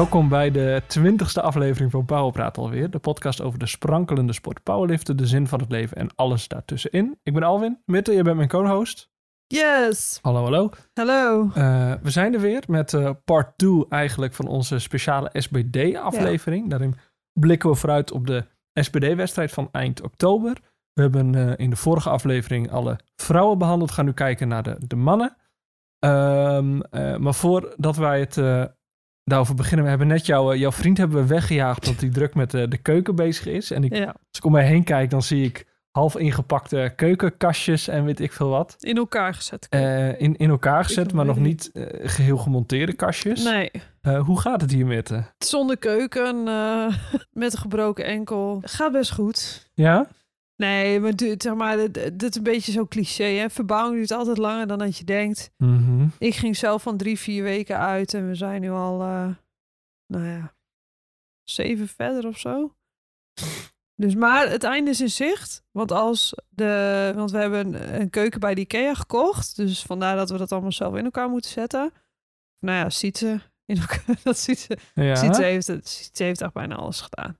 Welkom bij de twintigste aflevering van Powerpraat alweer. De podcast over de sprankelende sport powerliften, de zin van het leven en alles daartussenin. Ik ben Alwin. Mitte, je bent mijn co-host. Yes. Hallo, hallo. Hallo. Uh, we zijn er weer met uh, part 2 eigenlijk van onze speciale SBD-aflevering. Ja. Daarin blikken we vooruit op de SBD-wedstrijd van eind oktober. We hebben uh, in de vorige aflevering alle vrouwen behandeld. Gaan nu kijken naar de, de mannen. Um, maar voordat wij het daarover beginnen. We hebben net jou, jouw vriend hebben we weggejaagd omdat hij druk met de, de keuken bezig is. En ik, ja. als ik om mij heen kijk, dan zie ik half ingepakte keukenkastjes en weet ik veel wat. In elkaar gezet. Uh, in, in elkaar gezet, maar nog niet uh, geheel gemonteerde kastjes. Nee. Uh, hoe gaat het hier met? Zonder keuken, met een gebroken enkel. Gaat best goed. Ja? Nee, maar zeg maar, dit, is een beetje zo'n cliché. Hè? Verbouwing duurt altijd langer dan dat je denkt. Mm -hmm. Ik ging zelf van drie, vier weken uit en we zijn nu al, uh, nou ja, zeven verder of zo. Dus maar het einde is in zicht. Want als de. Want we hebben een, keuken bij de IKEA gekocht. Dus vandaar dat we dat allemaal zelf in elkaar moeten zetten. Nou ja, ziet ze. In elkaar, dat ziet ze. Ja. Ziet ze heeft, ze heeft echt bijna alles gedaan.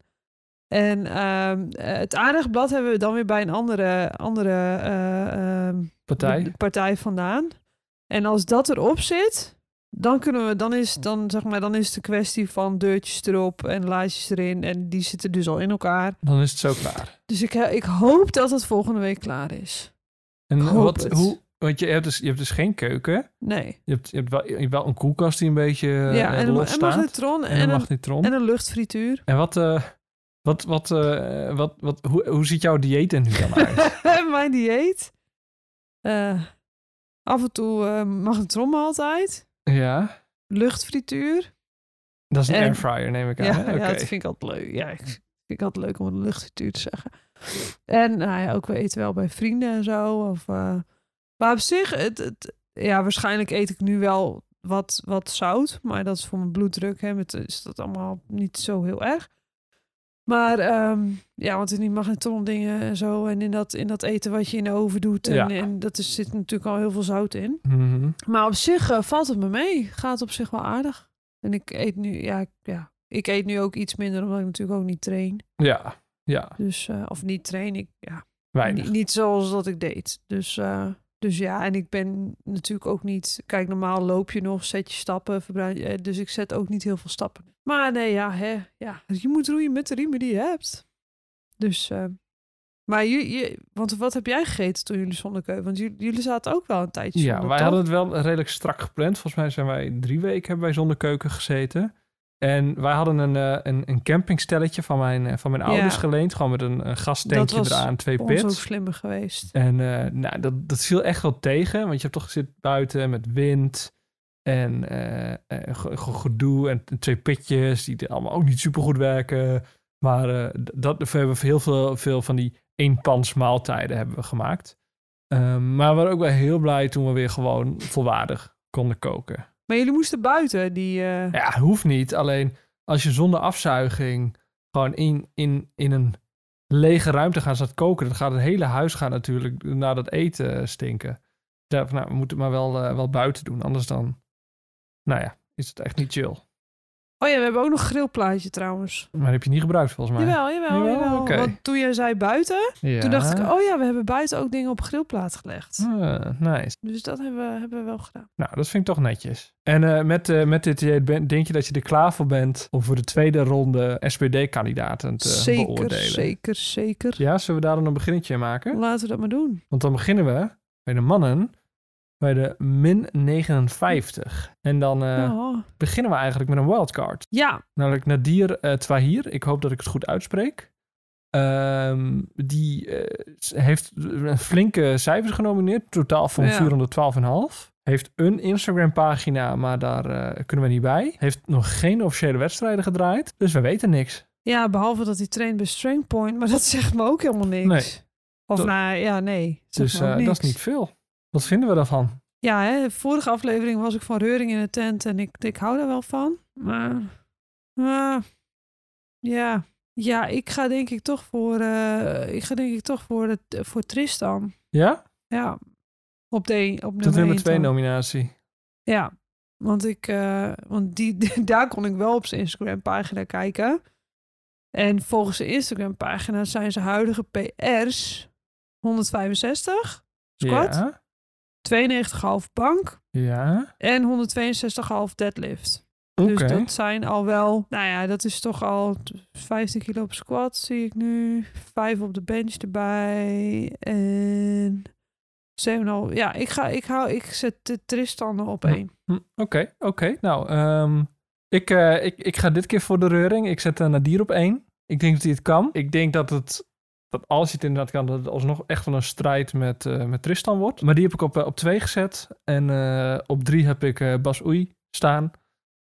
En um, het aardigblad hebben we dan weer bij een andere, andere uh, um, partij. partij vandaan. En als dat erop zit, dan kunnen we, dan is, dan, zeg maar, dan is het een kwestie van deurtjes erop en laadjes erin. En die zitten dus al in elkaar. Dan is het zo klaar. Dus ik, ik hoop dat het volgende week klaar is. En wat, het. hoe, want je hebt, dus, je hebt dus geen keuken. Nee. Je hebt, je hebt, wel, je hebt wel een koelkast die een beetje ja, en, los staat. En een magnetron. En, en, een magnetron. En een luchtfrituur. En wat... Uh, wat, wat, uh, wat, wat, hoe, hoe ziet jouw dieet er nu dan uit? Mijn dieet? Uh, af en toe uh, magnetron altijd. Ja. Luchtfrituur. Dat is een en, airfryer, neem ik aan. Ja, okay. ja, dat vind ik altijd leuk. Ja, ik vind ik altijd leuk om een luchtfrituur te zeggen. En nou ja, ook we eten wel bij vrienden en zo. Of, maar op zich, het, het, ja, waarschijnlijk eet ik nu wel wat, wat zout. Maar dat is voor mijn bloeddruk. Hè, met, is dat allemaal niet zo heel erg. Maar um, ja, want in die magnetron dingen en zo. En in dat, in dat eten wat je in de oven doet. En, ja. en dat is, zit natuurlijk al heel veel zout in. Mm -hmm. Maar op zich uh, valt het me mee. Gaat op zich wel aardig. En ik eet nu, ja, ja, ik eet nu ook iets minder omdat ik natuurlijk ook niet train. Ja, ja. Dus, uh, of niet train, ik, ja. Weinig. Niet, niet zoals dat ik deed. Dus, uh, dus ja, en ik ben natuurlijk ook niet... Kijk, normaal loop je nog, zet je stappen, verbruik je... Dus ik zet ook niet heel veel stappen. Maar nee, ja, hè, ja, je moet roeien met de riemen die je hebt. Dus, uh, maar je, je, want wat heb jij gegeten toen jullie zonder keuken? Want jullie, jullie zaten ook wel een tijdje Ja, zonder, wij toch? hadden het wel redelijk strak gepland. Volgens mij zijn wij drie weken hebben wij zonder keuken gezeten. En wij hadden een, uh, een, een campingstelletje van mijn, uh, van mijn ouders Ja. geleend. Gewoon met een, een gastankje Dat was eraan, twee Voor ons ook pits. slimmer geweest. En uh, nou, dat, dat viel echt wel tegen. Want je hebt toch zit buiten met wind en uh, gedoe en twee pitjes die allemaal ook niet super goed werken. Maar dat, we hebben heel veel, veel van die eenpans maaltijden hebben we gemaakt. Um, maar we waren ook wel heel blij toen we weer gewoon volwaardig konden koken. Maar jullie moesten buiten die... Uh... Ja, hoeft niet. Alleen als je zonder afzuiging gewoon in, in, in een lege ruimte gaat zitten koken, dan gaat het hele huis gaan natuurlijk naar dat eten stinken. Ja, nou, we moeten maar wel, uh, wel buiten doen. Anders dan, nou ja, is het echt niet chill. Oh ja, we hebben ook nog een grillplaatje trouwens. Maar die heb je niet gebruikt volgens mij. Jawel, jawel, Jawel? jawel. Want toen jij zei buiten, Ja. toen dacht ik, oh ja, we hebben buiten ook dingen op grillplaat gelegd. Ah, nice. Dus dat hebben we, hebben we wel gedaan. Nou, dat vind ik toch netjes. En uh, met, uh, met dit ben- denk je dat je er klaar voor bent om voor de tweede ronde SPD-kandidaten te zeker, beoordelen? zeker, zeker. Ja, zullen we daar dan een beginnetje in maken? Laten we dat maar doen. Want dan beginnen we bij de mannen bij de min 59. En dan uh, oh. beginnen we eigenlijk met een wildcard. Ja, Namelijk Nadir uh, Twahir. Ik hoop dat ik het goed uitspreek. Um, die uh, heeft flinke cijfers genomineerd. Totaal van Ja. 412,5. Heeft een Instagram pagina, maar daar kunnen we niet bij. Heeft nog geen officiële wedstrijden gedraaid. Dus we weten niks. ja, behalve dat hij traint bij Strength Point. Maar dat zegt me ook helemaal niks. Nee. Of Dat- nou, ja, nee. Dus dat is niet veel. Wat vinden we daarvan? Ja, hè, de vorige aflevering was ik van Reuring in de tent en ik, ik hou daar wel van. Maar, maar ja. ja, ik ga denk ik toch voor, uh, ik ga denk ik toch voor, het, voor Tristan. Ja? Ja, op de op nummer nummer één 2 dan. nominatie. Ja, Want, ik, eh, want die, daar kon ik wel op zijn Instagram-pagina kijken. En volgens de Instagram-pagina zijn zijn huidige PR's 165 squat, Ja. 92,5 bank Ja. en 162,5 deadlift. Dus dat zijn al wel, nou ja, dat is toch al 15 kilo op squat, zie ik nu. 5 op de bench erbij. En 7,5. Ja, ik, ga, ik, hou, ik zet de Tristan op één. Hm, Oké, oké. Nou, ehm, ik, eh, ik, ik ga dit keer voor de reuring. Ik zet uh, Nadir op één. Ik denk dat hij het kan. Ik denk dat het, dat als hij het inderdaad kan, dat het alsnog echt wel een strijd met, eh, met Tristan wordt. Maar die heb ik op, eh, op twee gezet. En eh, op drie heb ik Bas Oei staan.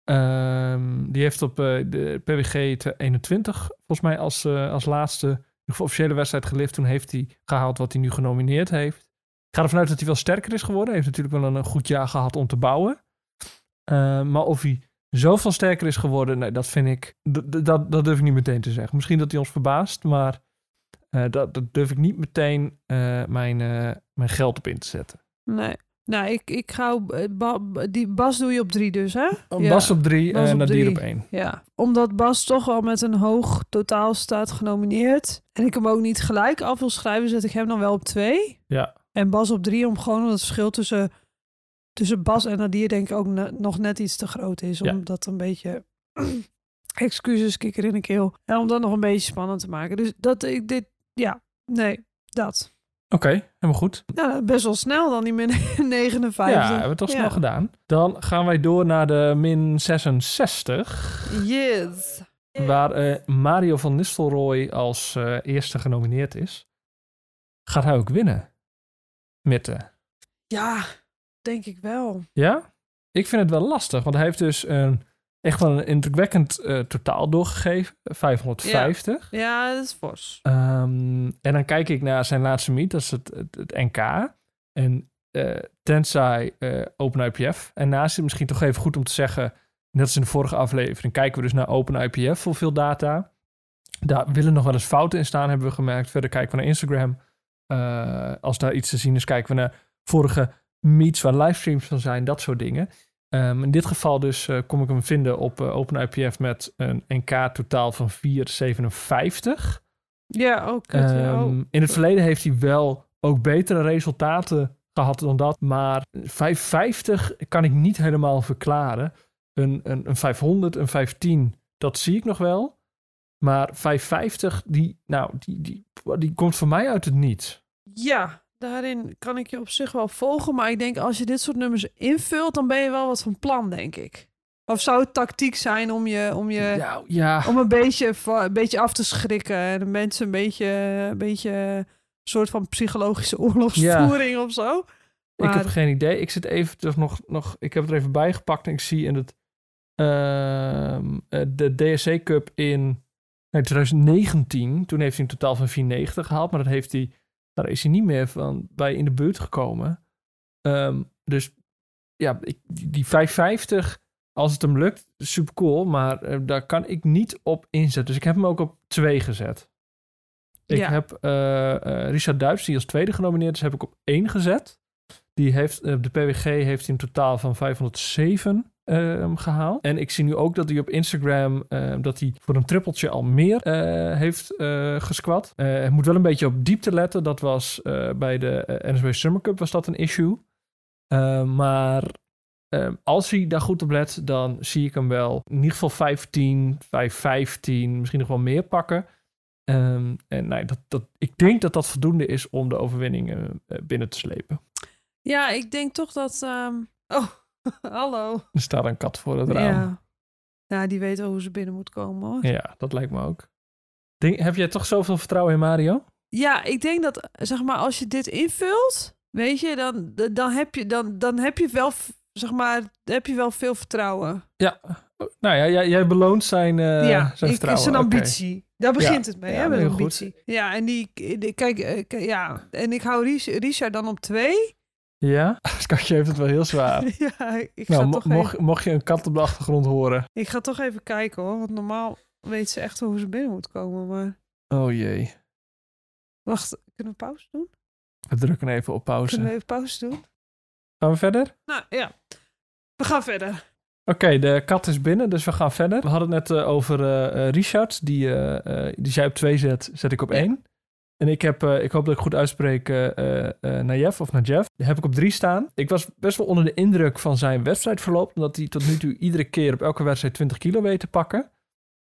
Ehm, die heeft op de PWG 21 volgens mij als, als laatste officiële wedstrijd gelift. Toen heeft hij gehaald wat hij nu genomineerd heeft. Ik ga ervan uit dat hij wel sterker is geworden. Hij heeft natuurlijk wel een, goed jaar gehad om te bouwen. Uh, maar of hij zoveel sterker is geworden, nee, dat vind ik. Dat, dat durf ik niet meteen te zeggen. Misschien dat hij ons verbaast, maar uh, dat, dat, durf ik niet meteen uh, mijn, uh, mijn geld op in te zetten. Nee. Nou, ik, ik ga. Ba, die Bas doe je op drie, dus hè? Ja. Bas op drie Bas en Nadir op één. Ja, omdat Bas toch al met een hoog totaal staat genomineerd. En ik hem ook niet gelijk af wil schrijven, zet ik hem dan wel op twee. Ja. En Bas op drie, om gewoon omdat het verschil tussen, tussen Bas en Nadir denk ik ook nog net iets te groot is. Ja. Om dat een beetje... excuses, kikker in de keel. En om dat nog een beetje spannend te maken. Dus dat ik dit... Ja, nee, dat. Oké, okay, helemaal goed. Ja, best wel snel dan die min 59. Ja, hebben we het toch Ja. snel gedaan. Dan gaan wij door naar de min 66. Yes. Waar eh, Mario van Nistelrooy als eh, eerste genomineerd is. Gaat hij ook winnen? Mitte. Ja, denk ik wel. Ja? Ik vind het wel lastig, want hij heeft dus een, echt wel een indrukwekkend eh, totaal doorgegeven. 550. Ja, dat is fors. Um, en dan kijk ik naar zijn laatste meet, dat is het, het, het NK. En uh, tenzij uh, Open IPF. En naast het misschien toch even goed om te zeggen, net als in de vorige aflevering, kijken we dus naar Open IPF voor veel data. Daar willen nog wel eens fouten in staan, hebben we gemerkt. Verder kijken we naar Instagram. Als daar iets te zien is, kijken we naar vorige meets waar livestreams van zijn, dat soort dingen. Um, in dit geval dus uh, kom ik hem vinden op uh, OpenIPF met een NK totaal van 4,57. Ja, ook. Um, ja, oh. In het verleden heeft hij wel ook betere resultaten gehad dan dat. Maar 550 kan ik niet helemaal verklaren. Een, een, een 500, een 510, dat zie ik nog wel. Maar 550, die, nou, die, die, die komt voor mij uit het niets. Ja, daarin kan ik je op zich wel volgen. Maar ik denk als je dit soort nummers invult, dan ben je wel wat van plan, denk ik. Of zou het tactiek zijn om je, om je ja, ja. om een beetje, een beetje af te schrikken en de mensen een beetje, een beetje een soort van psychologische oorlogsvoering ja. of zo? Maar... Ik heb geen idee. Ik zit even nog, nog, ik heb het er even bij gepakt en ik zie in het uh, de DSC Cup in nee, 2019. Toen heeft hij een totaal van 490 gehaald, maar dat heeft hij, daar is hij niet meer van bij in de buurt gekomen. Um, dus ja, ik, die, die 550 als het hem lukt, super cool. Maar uh, daar kan ik niet op inzetten. Dus ik heb hem ook op twee gezet. Ik ja. heb uh, uh, Richard Duits, die als tweede genomineerd is, heb ik op één gezet. Die heeft, de PWG heeft een totaal van 507 ehm, gehaald. En ik zie nu ook dat hij op Instagram, ehm, dat hij voor een trippeltje al meer eh, heeft gesquat. hij moet wel een beetje op diepte letten. Dat was bij de NSW Summer Cup was dat een issue. maar Um, als hij daar goed op let, dan zie ik hem wel in ieder geval 15, 515, misschien nog wel meer pakken. Um, en nee, dat, dat, ik denk dat dat voldoende is om de overwinning uh, binnen te slepen. Ja, ik denk toch dat. Um... Oh, hallo. Er staat een kat voor het raam. Ja. ja, die weet hoe ze binnen moet komen hoor. Ja, dat lijkt me ook. Denk, heb jij toch zoveel vertrouwen in Mario? Ja, ik denk dat, zeg maar, als je dit invult, weet je, dan, dan, heb, je, dan, dan heb je wel zeg maar, heb je wel veel vertrouwen. Ja, nou ja, jij, jij beloont zijn, uh, ja, zijn vertrouwen. zijn ambitie. Okay. Daar begint ja. het mee, ja, hè, met ambitie. Goed. Ja, en die, die kijk, uh, ja, en ik hou Richard dan op twee. Ja, Skatje heeft het wel heel zwaar. ja, ik nou, ga mo toch mocht, even... mocht je een kat op de achtergrond horen. Ik ga toch even kijken hoor, want normaal weet ze echt hoe ze binnen moet komen, maar... Oh jee. Wacht, kunnen we pauze doen? We drukken even op pauze. Kunnen we even pauze doen? Gaan we verder? Nou, ja. We gaan verder. Oké, de kat is binnen, dus we gaan verder. We hadden het net uh, over uh, Richard, die, uh, die jij op 2 zet, zet ik op 1. En ik heb, ik hoop dat ik goed uitspreek, Najef of Najef. Die heb ik op 3 staan. Ik was best wel onder de indruk van zijn wedstrijdverloop, omdat hij tot nu toe iedere keer op elke wedstrijd 20 kilo weet te pakken.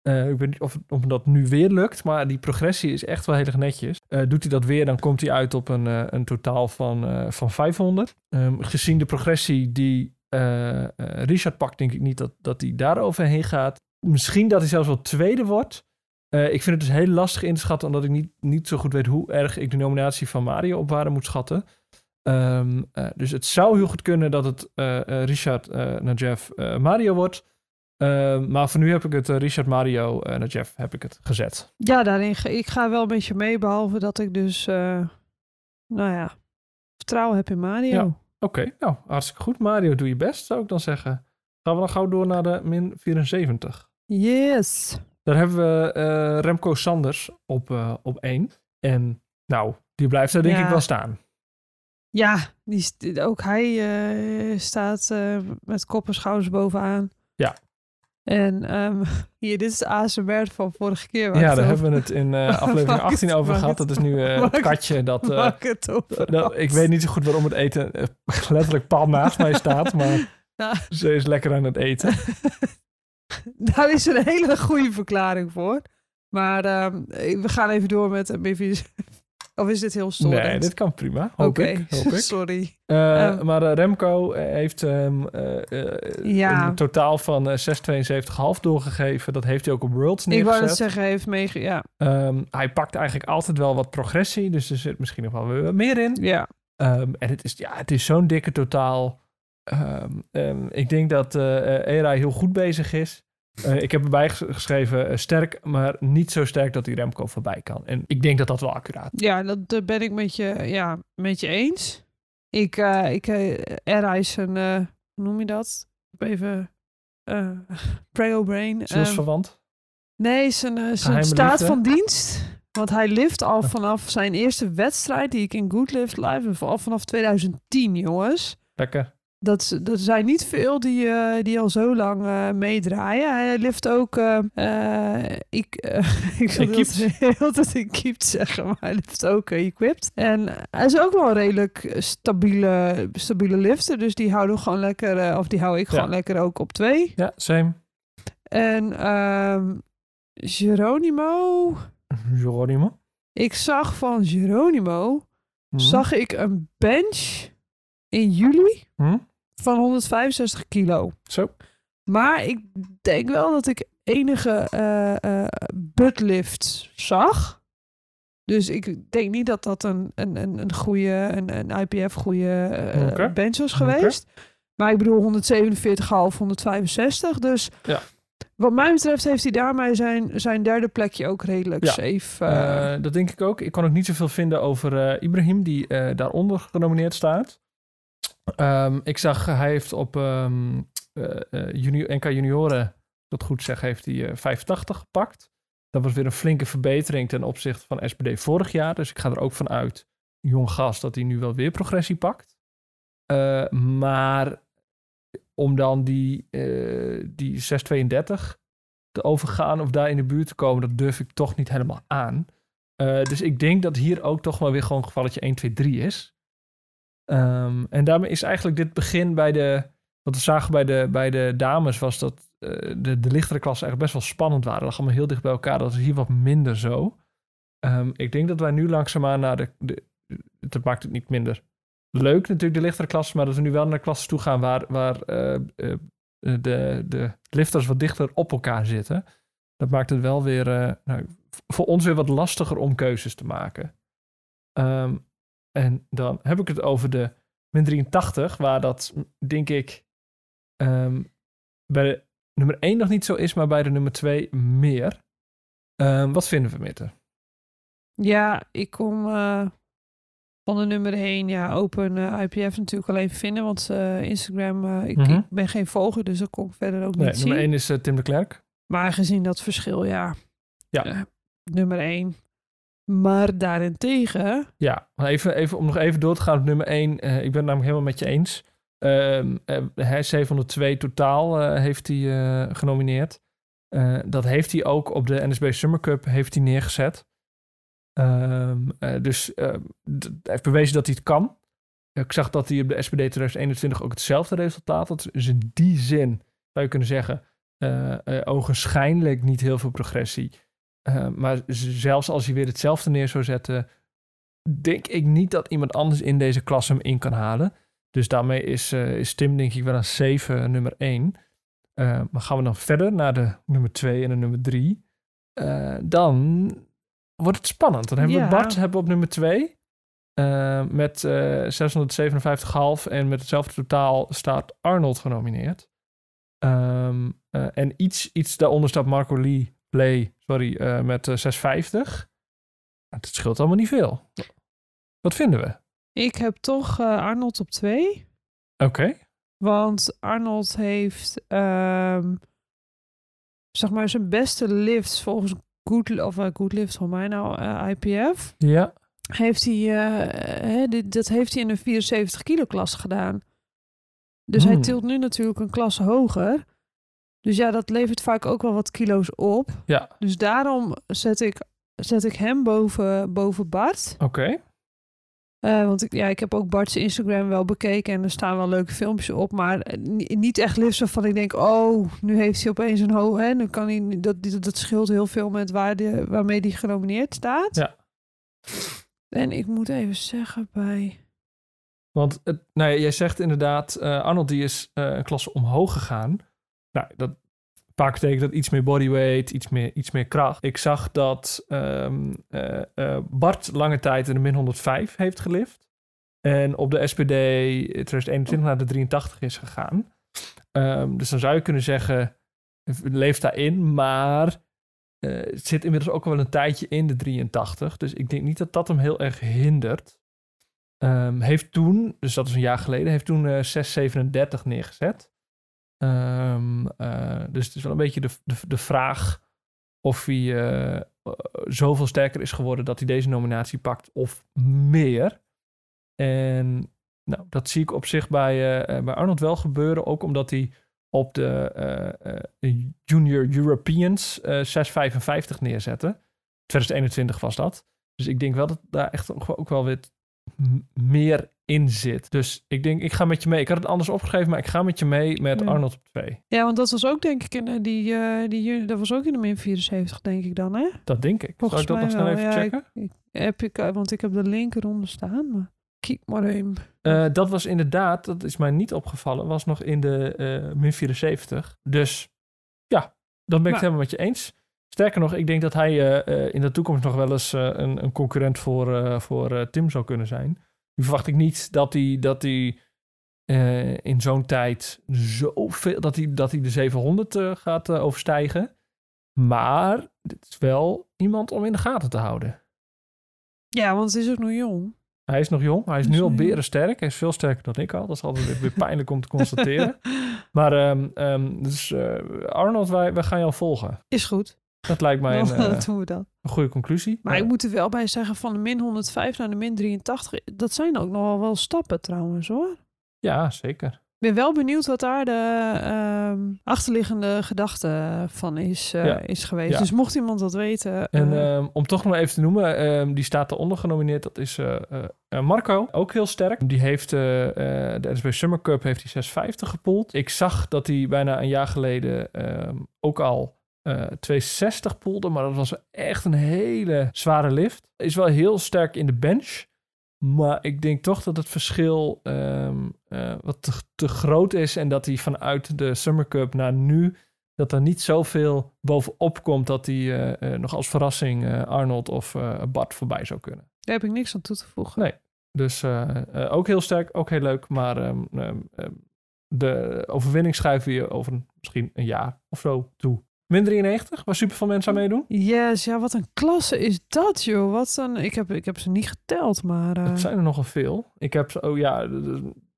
ik weet niet of, of dat nu weer lukt, maar die progressie is echt wel heel erg netjes. doet hij dat weer, dan komt hij uit op een, een totaal van, van 500. Um, ehm, gezien de progressie die uh, Richard pakt denk ik niet dat, dat hij daar overheen gaat. Misschien dat hij zelfs wel tweede wordt. Uh, ik vind het dus heel lastig in te schatten, omdat ik niet, niet zo goed weet hoe erg ik de nominatie van Mario op waarde moet schatten. Um, dus het zou heel goed kunnen dat het Richard naar Jeff Mario wordt. Uh, maar voor nu heb ik het Richard Mario naar Jeff heb ik het gezet. Ja, daarin ga, ik ga wel een beetje mee, behalve dat ik dus, nou ja, vertrouwen heb in Mario. Ja. Oké, nou, hartstikke goed. Mario, doe je best, zou ik dan zeggen. Gaan we dan gauw door naar de min 74. Yes. Daar hebben we uh, Remco Sanders op, uh, op 1. En nou, die blijft er denk ik wel staan. Ja, die, ook hij uh, staat met kop en schouders bovenaan. Ja. En um, hier, dit is de ASMR van vorige keer. Ja, daar hebben we het in aflevering 18 over gehad. Dat is nu het katje dat... Uh, dat ik weet niet zo goed waarom het eten letterlijk pal naast mij staat. Maar nou, ze is lekker aan het eten. Daar is een hele goede verklaring voor. Maar ehm, we gaan even door met of is dit heel storend? Nee, dit kan prima. Oké, okay. sorry. Uh, um, maar uh, Remco heeft um, ja. een totaal van 6,72,5 doorgegeven. Dat heeft hij ook op Worlds neergezet. Ik wou het zeggen, heeft meege... Ja. Um, hij pakt eigenlijk altijd wel wat progressie. Dus er zit misschien nog wel weer meer in. Ja. en het is, ja, het is zo'n dikke totaal. Ik denk dat uh, Era heel goed bezig is. Uh, ik heb erbij geschreven uh, sterk, maar niet zo sterk dat die Remco voorbij kan. En ik denk dat dat wel accuraat is. Ja, dat ben ik met je, ja, met je eens. Ik, ik Era is een, hoe noem je dat? Even, Prego Brain. Zielsverwant? Um, nee, zijn, zijn staat van dienst. Want hij lift al vanaf zijn eerste wedstrijd die ik in Good Lift Live, al vanaf 2010, jongens. Lekker. Dat, dat zijn niet veel die, uh, die al zo lang uh, meedraaien. Hij lift ook. Uh, ik, ik wil heel dat ik keep zeggen, maar hij lift ook equipped. En hij is ook wel een redelijk stabiele, stabiele lifter. Dus die houden gewoon lekker. of die hou ik gewoon lekker ook op twee. Ja, same. En um, Geronimo. Geronimo? Ik zag van Geronimo. Mm Zag ik een bench in juli. Hm? Van 165 kilo. Zo. Maar ik denk wel dat ik enige uh, uh, buttlift zag. Dus ik denk niet dat dat een, een, een, een goede, een, een IPF goede uh, okay. bench was geweest. Maar ik bedoel 147,5, 165. Dus ja. wat mij betreft heeft hij daarmee zijn, zijn derde plekje ook redelijk ja. safe. Dat denk ik ook. Ik kon ook niet zoveel vinden over Ibrahim, die daaronder genomineerd staat. Um, ik zag, hij heeft op um, uh, junior, NK Junioren, dat goed zeg, heeft hij uh, 85 gepakt. Dat was weer een flinke verbetering ten opzichte van SPD vorig jaar. Dus ik ga er ook van uit, jong gast, dat hij nu wel weer progressie pakt. Uh, maar om dan die, die 632 te overgaan of daar in de buurt te komen, dat durf ik toch niet helemaal aan. dus ik denk dat hier ook toch wel weer gewoon gevalletje 1, 2, 3 is. Um, en daarmee is eigenlijk dit begin bij de. Wat we zagen bij de, bij de dames was dat uh, de, de lichtere klassen echt best wel spannend waren. Dat lag allemaal heel dicht bij elkaar. Dat is hier wat minder zo. Um, ik denk dat wij nu langzaamaan naar de, de. Dat maakt het niet minder leuk natuurlijk, de lichtere klassen. Maar dat we nu wel naar klassen toe gaan waar, waar uh, uh, de, de lifters wat dichter op elkaar zitten. Dat maakt het wel weer nou, voor ons weer wat lastiger om keuzes te maken. Um, en dan heb ik het over de min 83, waar dat, denk ik, um, bij de nummer 1 nog niet zo is, maar bij de nummer 2 meer. Um, wat vinden we, Mitte? Ja, ik kom uh, van de nummer 1, ja, open uh, IPF natuurlijk alleen vinden, want uh, Instagram, ik, -hmm. ik, ben geen volger, dus dat kom ik verder ook nee, niet nummer 1 is Tim de Klerk. Maar gezien dat verschil, ja. Ja. nummer 1 maar daarentegen. Ja, even, even, om nog even door te gaan op nummer 1. Uh, ik ben het namelijk helemaal met je eens. ehm, eh, hij 702 totaal eh, heeft hij eh, genomineerd. Eh, dat heeft hij ook op de NSB Summer Cup heeft hij neergezet. Ehm, eh, dus hij heeft bewezen dat hij het kan. Ik zag dat hij op de SPD 2021 ook hetzelfde resultaat had. Dus in die zin zou je kunnen zeggen, eh eh, ogenschijnlijk niet heel veel progressie. Eh, maar zelfs als hij weer hetzelfde neer zou zetten, denk ik niet dat iemand anders in deze klas hem in kan halen. Dus daarmee is, eh, is Tim denk ik wel een 7 nummer 1. Eh, maar gaan we dan verder naar de nummer 2 en de nummer 3. dan wordt het spannend. Dan hebben Ja. we Bart hebben we op nummer 2. met eh 657,5 en met hetzelfde totaal staat Arnold genomineerd. Ehm, eh, en iets, iets daaronder staat Marco Lee, Lee sorry, eh, met eh, 650. Het scheelt allemaal niet veel. Wat vinden we? Ik heb toch eh, Arnold op twee. Oké. Want Arnold heeft, ehm, zeg maar, zijn beste lifts volgens Good, of uh, Good Lift van mij nou, eh, IPF. Ja. Heeft hij, eh, hè, dit, dat heeft hij in een 74 kilo klasse gedaan. Dus hij Hmm. tilt nu natuurlijk een klasse hoger. Dus ja, dat levert vaak ook wel wat kilo's op. Ja. Dus daarom zet ik, zet ik hem boven, boven Bart. Oké. Eh, want ik, ja, ik heb ook Bart's Instagram wel bekeken en er staan wel leuke filmpjes op, maar eh, ni- niet echt lifts waarvan ik denk, oh, nu heeft hij opeens een hoog, hè, nu kan hij, dat, dat, dat scheelt heel veel met waar de, waarmee hij genomineerd staat. Ja. En ik moet even zeggen bij, Want het, nou ja, jij zegt inderdaad, eh, Arnold die is een klasse omhoog gegaan. Nou, dat vaak betekent dat iets meer bodyweight, iets meer, iets meer kracht. Ik zag dat ehm, eh, eh, Bart lange tijd in de min 105 heeft gelift. En op de SPD 2021 naar de 83 is gegaan. Ehm, dus dan zou je kunnen zeggen, leeft daarin, maar eh, zit inmiddels ook wel een tijdje in de 83. Dus ik denk niet dat dat hem heel erg hindert. Ehm, heeft toen, dus dat is een jaar geleden, heeft toen eh 637 neergezet. Ehm, eh, dus het is wel een beetje de, de, vraag of hij eh, zoveel sterker is geworden dat hij deze nominatie pakt of meer. En nou, dat zie ik op zich bij, bij Arnold wel gebeuren, ook omdat hij op de Junior Europeans eh 655 neerzette. 2021 was dat. Dus ik denk wel dat daar echt ook wel weer meer in zit. Dus ik denk, ik ga met je mee. Ik had het anders opgegeven, maar ik ga met je mee met Ja. Arnold op 2. ja, want dat was ook denk ik in eh, die, eh, die, dat was ook in de min 74 denk ik dan, hè? Dat denk ik. Volgens Zal ik dat nog snel even ja, checken? Ik, heb ik, eh, want ik heb de link eronder staan, maar kijk maar. Eh, dat was inderdaad, dat is mij niet opgevallen, was nog in de min 74. Dus ja, dan ben ik het helemaal met je eens. Sterker nog, ik denk dat hij eh, eh, in de toekomst nog wel eens eh, een, een concurrent voor, voor Tim zou kunnen zijn. Nu verwacht ik niet dat hij, dat hij in zo'n tijd zoveel, dat hij, dat hij de 700 eh, gaat overstijgen. Maar dit is wel iemand om in de gaten te houden. Ja, want het is ook nog jong. Hij is nog jong. Hij is nu al berensterk. Hij is veel sterker dan ik al. Dat is altijd weer- pijnlijk om te constateren. Maar ehm, ehm, dus Arnold, wij, wij gaan jou volgen. Is goed. Dat lijkt mij een, Dan eh, doen we dat. een goede conclusie. Maar ik moet er wel bij zeggen, van de min 105 naar de min 83, dat zijn ook nogal wel stappen trouwens hoor. Ja, zeker. Ik ben wel benieuwd wat daar de ehm, achterliggende gedachte van is, eh, Ja. is geweest. Ja. Dus mocht iemand dat weten. En eh, ehm, om toch nog even te noemen, ehm, die staat eronder genomineerd. Dat is Marco, ook heel sterk. Die heeft de SB Summer Cup heeft hij 650 gepoeld. Ik zag dat hij bijna een jaar geleden ook al 260 poelde. Maar dat was echt een hele zware lift. Is wel heel sterk in de bench. Maar ik denk toch dat het verschil ehm, eh, wat te, te groot is. En dat hij vanuit de Summer Cup naar nu dat er niet zoveel bovenop komt dat hij eh, eh, nog als verrassing eh, Arnold of eh, Bart voorbij zou kunnen. daar heb ik niks aan toe te voegen. Nee. Dus eh, eh, ook heel sterk, ook heel leuk. Maar ehm, ehm, de overwinning schuiven we je over een- misschien een jaar of zo toe. Min 93, waar super veel mensen aan meedoen. Yes, ja, wat een klasse is dat, joh. Wat een, ik, heb, ik heb ze niet geteld, maar eh, Het zijn er nogal veel. Ik heb ze, oh ja,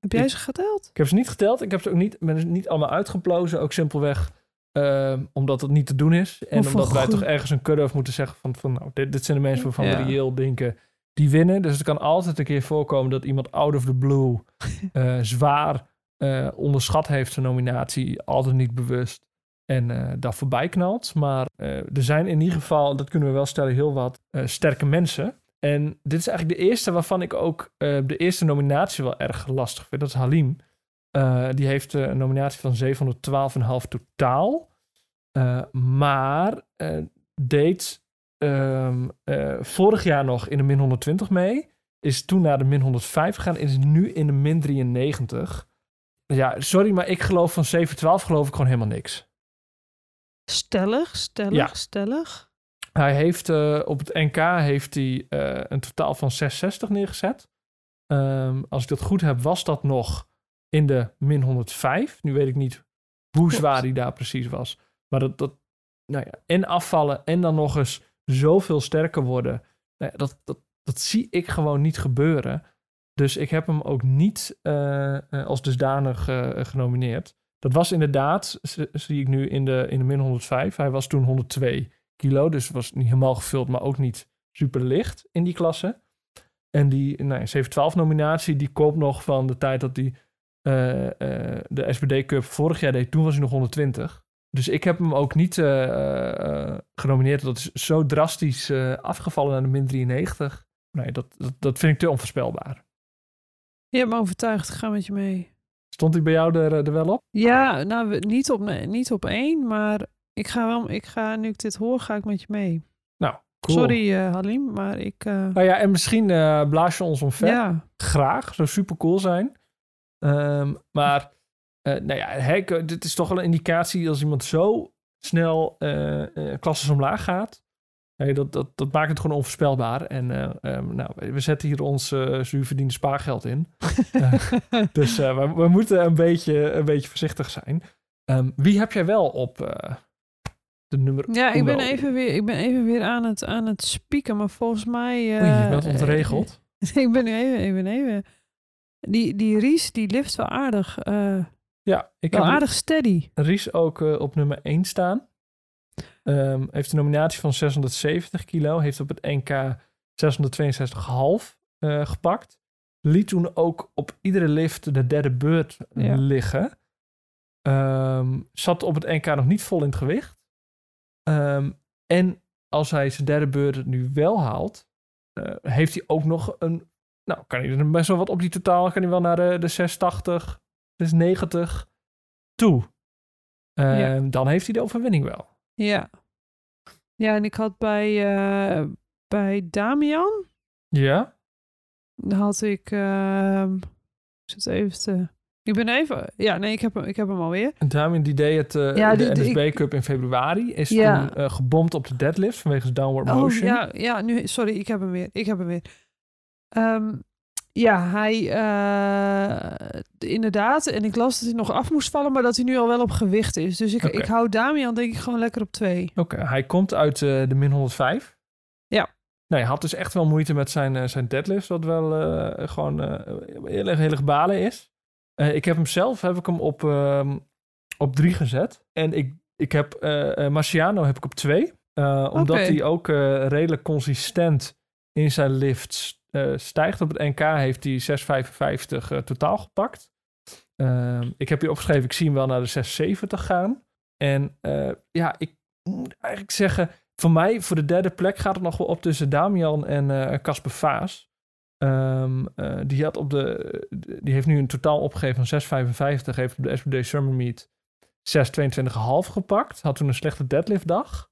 heb jij ik- ze geteld? ik heb ze niet geteld. Ik heb ze ook niet, ben ze niet allemaal uitgeplozen. Ook simpelweg ehm, omdat het niet te doen is. En Hoeveel omdat wij goed- toch ergens een cut-off moeten zeggen van, van nou, dit, dit zijn de mensen waarvan Ja. we reëel denken die winnen. Dus het kan altijd een keer voorkomen dat iemand out of the blue eh, zwaar eh, onderschat heeft zijn nominatie, altijd niet bewust. En uh, daar voorbij knalt. Maar uh, er zijn in ieder geval, dat kunnen we wel stellen, heel wat sterke mensen. En dit is eigenlijk de eerste waarvan ik ook de eerste nominatie wel erg lastig vind. Dat is Halim. die heeft een nominatie van 712,5 totaal. maar deed um, vorig jaar nog in de min 120 mee. Is toen naar de min 105 gegaan. Is nu in de min 93. Ja, sorry, maar ik geloof van 712 geloof ik gewoon helemaal niks. Stellig, stellig, ja. stellig. Hij heeft uh, op het NK heeft hij uh, een totaal van 660 neergezet. Um, als ik dat goed heb, was dat nog in de min 105. Nu weet ik niet hoe zwaar hij daar precies was. Maar dat, dat nou ja, en afvallen en dan nog eens zoveel sterker worden. Nou ja, dat, dat, dat zie ik gewoon niet gebeuren. Dus ik heb hem ook niet uh, als dusdanig uh, genomineerd. Dat was inderdaad, zie ik nu in de, in de min 105. Hij was toen 102 kilo, dus was niet helemaal gevuld, maar ook niet super licht in die klasse. En die nou, 712 nominatie, die komt nog van de tijd dat hij uh, uh, de SBD Cup vorig jaar deed. Toen was hij nog 120. Dus ik heb hem ook niet uh, genomineerd. Dat is zo drastisch afgevallen naar de min 93. Nee, dat, dat, dat vind ik te onvoorspelbaar. Je hebt me overtuigd, ga met je mee. Stond hij bij jou er, er wel op? Ja, nou niet op, niet op één, maar ik ga wel, ik ga, nu ik dit hoor, ga ik met je mee. Nou, cool. Sorry uh, Halim, maar ik... Uh... Nou ja, en misschien uh, blaas je ons omver. Ja. Graag, zou super cool zijn. Um, maar, nou ja, hek, dit is toch wel een indicatie als iemand zo snel klasses omlaag gaat. Nee, dat, dat, dat maakt het gewoon onvoorspelbaar. En uh, um, nou, we zetten hier ons uh, zuurverdiende spaargeld in. uh, dus we, we, moeten een beetje, een beetje voorzichtig zijn. Um, wie heb jij wel op de nummer Ja, ik ben, even weer, ik ben even weer aan het, aan het spieken, maar volgens mij... Oei, je bent ontregeld. ik ben nu even, ben even... Die, die Ries, die lift wel aardig. ja, ik wel heb aardig steady. Ries ook op nummer 1 staan. Um, heeft een nominatie van 670 kilo. Heeft op het NK 662,5 uh, gepakt. Liet toen ook op iedere lift de derde beurt ja. liggen. Um, zat op het NK nog niet vol in het gewicht. Um, en als hij zijn derde beurt nu wel haalt, uh, heeft hij ook nog een. Nou, kan hij er best wel wat op die totaal. Kan hij wel naar de, de 680, 690 toe. Ja. Dan heeft hij de overwinning wel. Ja. Ja, en ik had bij, uh, bij Damian. Ja. Had ik. Uh, zit even te. Ik ben even. Ja, nee, ik heb hem, ik heb hem alweer. En Damian die deed het. Uh, ja, de NSB Cup in februari. Is ja. toen uh, gebomd op de deadlift vanwege downward motion. Oh, ja, ja, nu. Sorry, ik heb hem weer. Ik heb hem weer. Um, ja, hij uh, inderdaad. En ik las dat hij nog af moest vallen, maar dat hij nu al wel op gewicht is. Dus ik, ik hou Damian denk ik gewoon lekker op twee. Oké, hij komt uit uh, de min 105. Ja. Nee, hij had dus echt wel moeite met zijn, uh, zijn deadlift, wat wel gewoon heel erg heel erg balen is. ik heb hem zelf, heb ik hem op, ehm, op drie gezet. En ik, ik heb Marciano heb ik op twee. omdat okay. hij ook redelijk consistent in zijn lifts stijgt. Op het NK heeft hij 6,55 uh, totaal gepakt. Uh, ik heb hier opgeschreven, ik zie hem wel naar de 6,70 gaan. En uh, ja, ik moet eigenlijk zeggen, voor mij, voor de derde plek gaat het nog wel op tussen Damian en Casper Vaas. Um, die, had op de, die heeft nu een totaal opgegeven van 6,55. Heeft op de SBD Summer Meet 6,22,5 gepakt. Had toen een slechte deadlift dag.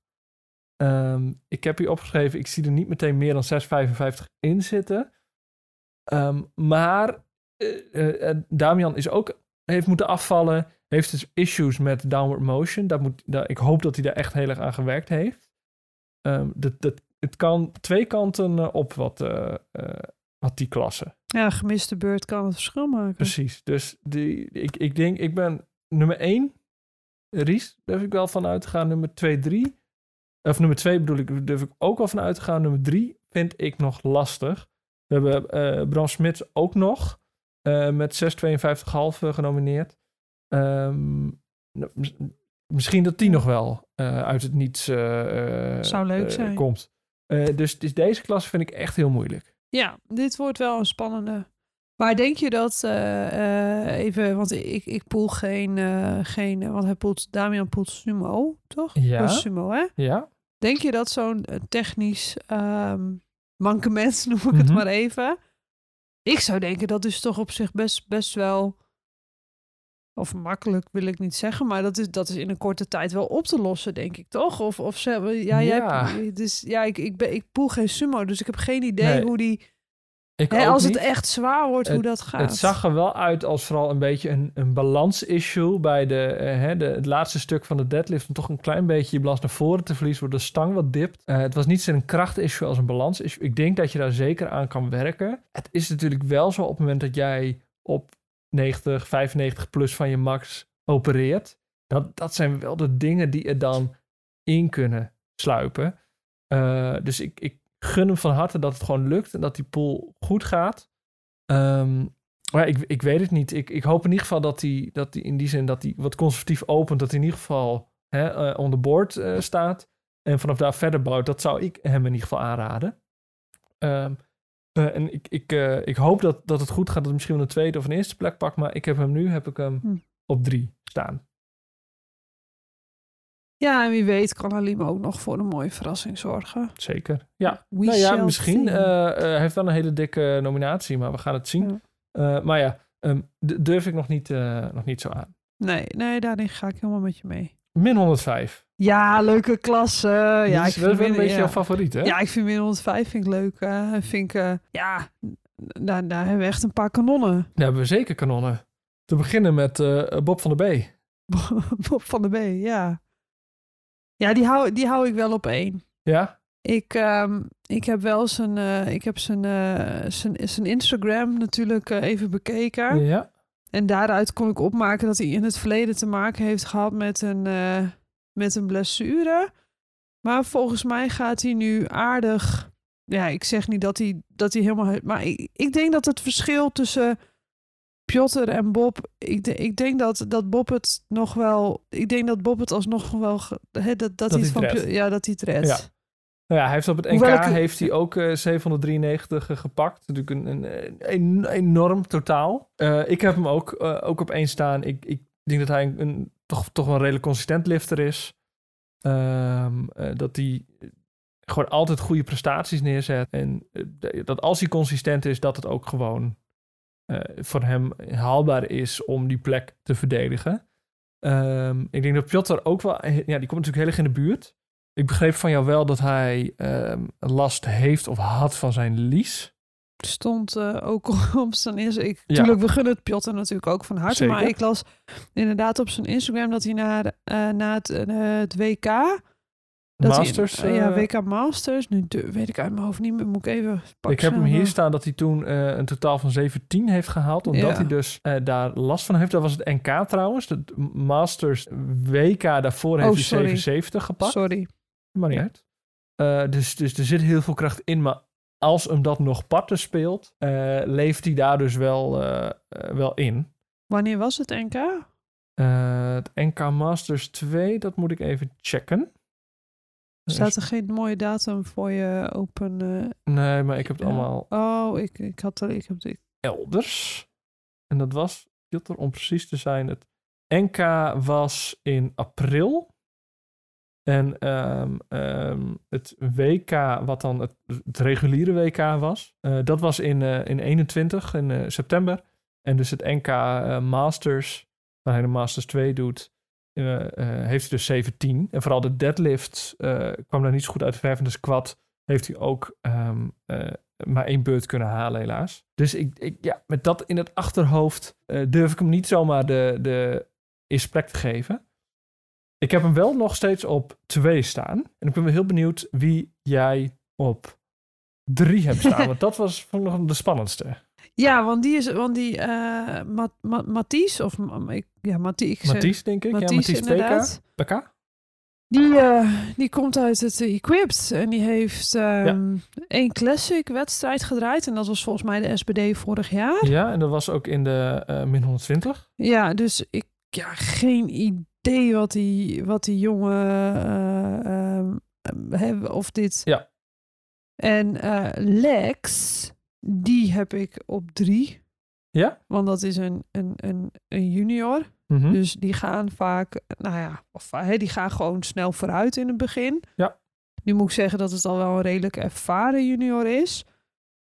Um, ik heb hier opgeschreven, ik zie er niet meteen meer dan 6,55 in zitten. Um, maar uh, uh, Damian is ook, heeft moeten afvallen, heeft dus issues met downward motion. Dat moet, dat, ik hoop dat hij daar echt heel erg aan gewerkt heeft. Um, dat, dat, het kan twee kanten uh, op wat, wat die klasse. Ja, gemiste beurt kan het verschil maken. Precies, dus die, ik, ik denk, ik ben nummer 1, Ries, daar heb ik wel van uitgegaan. Nummer 2, 3. Of nummer twee bedoel ik, durf ik ook al van uit te gaan. Nummer drie vind ik nog lastig. We hebben uh, Bram Smits ook nog uh, met 6,52,5 genomineerd. Um, misschien dat die nog wel uh, uit het niets Zou leuk zijn. komt. dus, dus deze klas vind ik echt heel moeilijk. Ja, dit wordt wel een spannende. Maar denk je dat, eh, eh, even, want ik, ik poel geen, eh, geen, want hij poelt, Damian poelt sumo, toch? Ja. Dat is sumo, hè? Ja. Denk je dat zo'n eh, technisch ehm mankement, noem ik het Mhm. maar even. Ik zou denken dat is toch op zich best, best wel, of makkelijk wil ik niet zeggen, maar dat is, dat is in een korte tijd wel op te lossen, denk ik, toch? Of, of ze, ja, jij Ja. hebt- dus, ja, ik, ik, ben, ik poel geen sumo, dus ik heb geen idee Nee, hoe die, Ik als niet. het echt zwaar wordt, hoe dat gaat. Het zag er wel uit als vooral een beetje een, een balans-issue bij de, eh, hè, de, het laatste stuk van de deadlift. Om toch een klein beetje je balans naar voren te verliezen, waardoor de stang wat dipt. Eh, het was niet zo'n kracht-issue als een balans-issue. Ik denk dat je daar zeker aan kan werken. Het is natuurlijk wel zo op het moment dat jij op 90, 95 plus van je max opereert. Dat, dat zijn wel de dingen die er dan in kunnen sluipen. Eh, dus ik, ik gun hem van harte dat het gewoon lukt en dat die pool goed gaat. Ehm, maar ik, ik weet het niet. Ik, ik hoop in ieder geval dat hij dat die in die zin dat hij wat conservatief opent. Dat hij in ieder geval hè, eh, on the board eh, staat. En vanaf daar verder bouwt. Dat zou ik hem in ieder geval aanraden. Ehm, eh, en ik, ik, ik hoop dat, dat het goed gaat. Dat hij misschien wel een tweede of een eerste plek pakt. Maar ik heb hem nu heb ik hem Hm. op drie staan. Ja, en wie weet kan Halim ook nog voor een mooie verrassing zorgen. Zeker. Ja, We nou ja, misschien. eh, eh, hij heeft wel een hele dikke nominatie. Maar we gaan het zien. Ja. Eh, maar ja, ehm, durf ik nog niet, nog niet zo aan. Nee, nee, daarin ga ik helemaal met je mee. Min 105. Ja, leuke klasse. Ja, ik is vind wel een beetje ja. jouw favoriet, hè? Ja, ik vind min 105 vind ik leuk. vind ik, ja, daar, daar hebben we echt een paar kanonnen. Daar hebben we zeker kanonnen. Te beginnen met Bob van der B. Bob van de B, ja. Ja, die hou, die hou ik wel op één. Ja? Ik, ehm, ik heb wel zijn, eh, ik heb zijn, eh, zijn, zijn Instagram natuurlijk eh, even bekeken. Ja. En daaruit kon ik opmaken dat hij in het verleden te maken heeft gehad met een, met een blessure. Maar volgens mij gaat hij nu aardig. Ja, ik zeg niet dat hij, dat hij helemaal. Maar ik, ik denk dat het verschil tussen Piotr en Bob. Ik, de- ik denk dat, dat Bob het nog wel. Ik denk dat Bob het alsnog wel. dat, dat, hij van. redt. Ja, dat hij het redt. Ja. Nou ja, hij heeft op het NK ik- heeft hij ook eh, 793 gepakt. Natuurlijk een, een, een enorm totaal. Eh, ik heb hem ook, eh, ook op één staan. Ik, ik denk dat hij een, een- toch, toch wel een redelijk consistent lifter is. Ehm, eh, dat hij gewoon altijd goede prestaties neerzet. En eh, dat als hij consistent is, dat het ook gewoon eh, voor hem haalbaar is om die plek te verdedigen. Ehm, ik denk dat Piotr ook wel... Ja, die komt natuurlijk heel erg in de buurt. Ik begreep van jou wel dat hij ehm, last heeft of had van zijn lies. Stond eh, ook op zijn Instagram. Ja. Tuurlijk, we gunnen het Piotr natuurlijk ook van harte. Maar ik las inderdaad op zijn Instagram dat hij na, de- eh, na het, eh, het WK. Dat Masters. Hij, ja, eh, WK Masters. Nu weet ik uit mijn hoofd niet meer. Moet ik even pakken. ik heb hem hier staan dat hij toen eh, een totaal van 17 heeft gehaald. Omdat Ja. hij dus eh, daar last van heeft. Dat was het NK trouwens. De Masters WK daarvoor heeft Oh, hij sorry. 77 gepakt. Sorry. Maar niet uit. Dus, dus er zit heel veel kracht in. Maar als hem dat nog parten speelt, leeft hij daar dus wel, wel in. Wanneer was het NK? Het NK Masters 2, dat moet ik even checken. Staat er geen mooie datum voor je open? Nee, maar ik heb het Ja. allemaal Oh, ik, ik had er. Ik heb ik, elders. En dat was, Piotr, om precies te zijn, het NK was in april. En ehm, ehm, het WK, wat dan het, het reguliere WK was, eh, dat was in, eh, in 21, in eh, september. En dus het NK Masters, waar hij de Masters 2 doet, eh, eh, heeft hij dus 17. En vooral de deadlift eh, kwam daar niet zo goed uit verf. En de squat heeft hij ook ehm, eh, maar één beurt kunnen halen, helaas. Dus ik, ik, ja, met dat in het achterhoofd durf ik hem niet zomaar de, de plek te geven. Ik heb hem wel nog steeds op twee staan. En ik ben wel heel benieuwd wie jij op drie hebt staan. want dat was vond ik nog de spannendste. Ja, want die is. Want die. eh Ma, Ma, Mathies. Of. Ik- Ja, Mathies. denk ik. Mathies, ja, Mathies 2K. inderdaad. PK? Die, eh, die komt uit het Equipped en die heeft ehm één classic wedstrijd gedraaid. En dat was volgens mij de SBD vorig jaar. Ja, en dat was ook in de eh, min 120. Ja, dus ik ja, geen idee wat die, wat die jongen eh, ehm, hebben of dit. Ja. En Lex, die heb ik op drie Ja? Want dat is een, een, een, een junior. Mhm. Dus die gaan vaak, nou ja, of, hè, die gaan gewoon snel vooruit in het begin. Ja. Nu moet ik zeggen dat het al wel een redelijk ervaren junior is.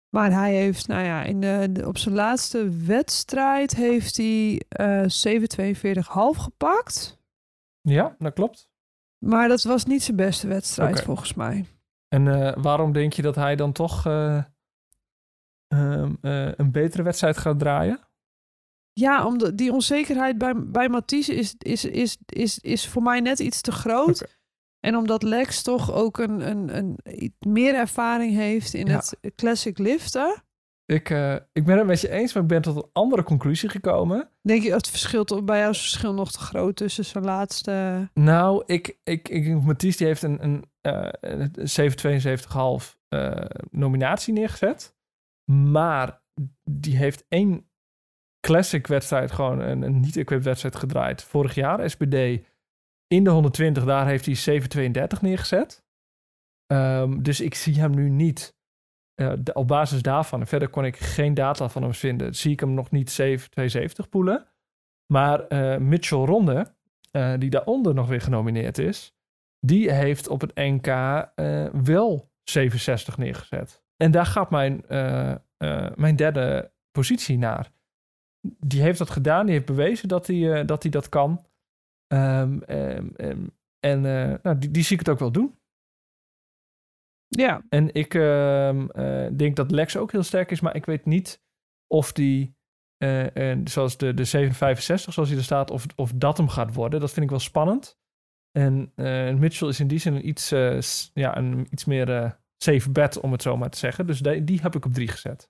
Maar hij heeft, nou ja, in de, de- op zijn laatste wedstrijd heeft hij eh 7,42,5 gepakt. Ja, dat klopt. Maar dat was niet zijn beste wedstrijd volgens mij. En eh, waarom denk je dat hij dan toch eh, ehm, eh, een betere wedstrijd gaat draaien? Ja, omdat die onzekerheid bij, bij Mathies is, is, is, is, is voor mij net iets te groot. En omdat Lex toch ook een, een, een, meer ervaring heeft in Ja. het classic liften. Ik, eh, ik ben het met je eens, maar ik ben tot een andere conclusie gekomen. Denk je, het verschil bij jou is het verschil nog te groot tussen zijn laatste. Nou, ik, ik, ik, Mathies die heeft een, een, eh, een 772,5 eh, nominatie neergezet. Maar die heeft één classic wedstrijd, gewoon een, niet-equipped wedstrijd gedraaid. Vorig jaar, SPD, in de 120, daar heeft hij 732 neergezet. Ehm, dus ik zie hem nu niet eh, op basis daarvan. En verder kon ik geen data van hem vinden. Zie ik hem nog niet 772 poelen. Maar eh, Mitchell Ronde, eh, die daaronder nog weer genomineerd is, die heeft op het NK wel 67 neergezet. En daar gaat mijn, eh, eh, mijn derde positie naar. Die heeft dat gedaan, die heeft bewezen dat hij, eh, dat, hij dat kan. Ehm, ehm, ehm, en nou, die, die zie ik het ook wel doen. Ja, En ik denk dat Lex ook heel sterk is, maar ik weet niet of die, eh, zoals de, de 765, zoals hij er staat, of, of dat hem gaat worden. Dat vind ik wel spannend. En Mitchell is in die zin een iets, ja, een iets meer safe bet, om het zo maar te zeggen. Dus die, die heb ik op drie gezet.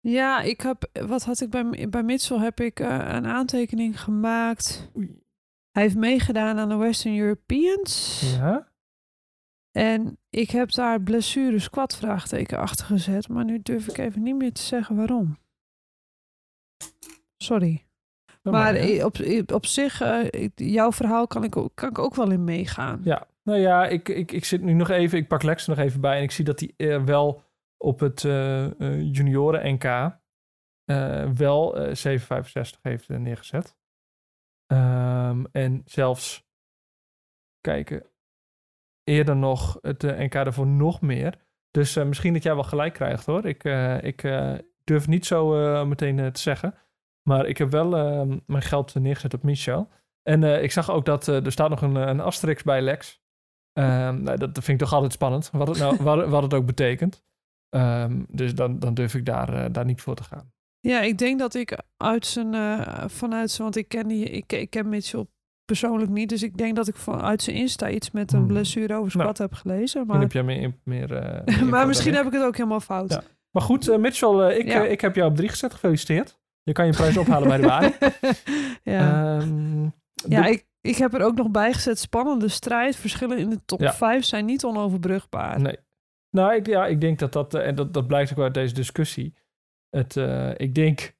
ja ik heb. Wat had ik bij, bij Mitchell? Heb ik eh, een aantekening gemaakt. Oei. Hij heeft meegedaan aan de Western Europeans. Ja? En ik heb daar blessure squat vraagteken achter gezet. Maar nu durf ik even niet meer te zeggen waarom. Sorry. Dat maar op, op zich, eh, jouw verhaal kan ik, kan ik ook wel in meegaan. Ja, nou ja, ik, ik, ik zit nu nog even, ik pak Lex nog even bij en ik zie dat hij eh, wel op het eh, eh, junioren NK wel eh 765 heeft neergezet. Ehm, en zelfs, kijken, eerder nog het NK daarvoor nog meer. Dus misschien dat jij wel gelijk krijgt hoor. Ik, ik durf niet zo meteen te zeggen. Maar ik heb wel eh, mijn geld neergezet op Michel. En ik zag ook dat er staat nog een, een asterix bij Lex. Ehm, nou, dat vind ik toch altijd spannend, wat het, nou, wat, wat het ook betekent. Ehm, dus dan, dan durf ik daar, eh, daar niet voor te gaan. Ja, ik denk dat ik uit zijn, eh, vanuit zijn, want ik ken, die, ik, ik ken Mitchell persoonlijk niet, dus ik denk dat ik vanuit zijn Insta iets met een Hmm. blessure over squat heb gelezen. Maar, heb jij meer, meer, eh, meer maar dan misschien heb ik het ook helemaal fout. Ja. Maar goed, Mitchell, ik, Ja. ik heb jou op drie gezet. Gefeliciteerd. Je kan je prijs ophalen bij de Bari. ja, Ehm, ja de- ik, ik heb er ook nog bij gezet. Spannende strijd. Verschillen in de top Ja. 5 zijn niet onoverbrugbaar. Nee. Nou, ik, ja, ik denk dat dat, eh, en dat, dat blijkt ook uit deze discussie. Het, eh, ik denk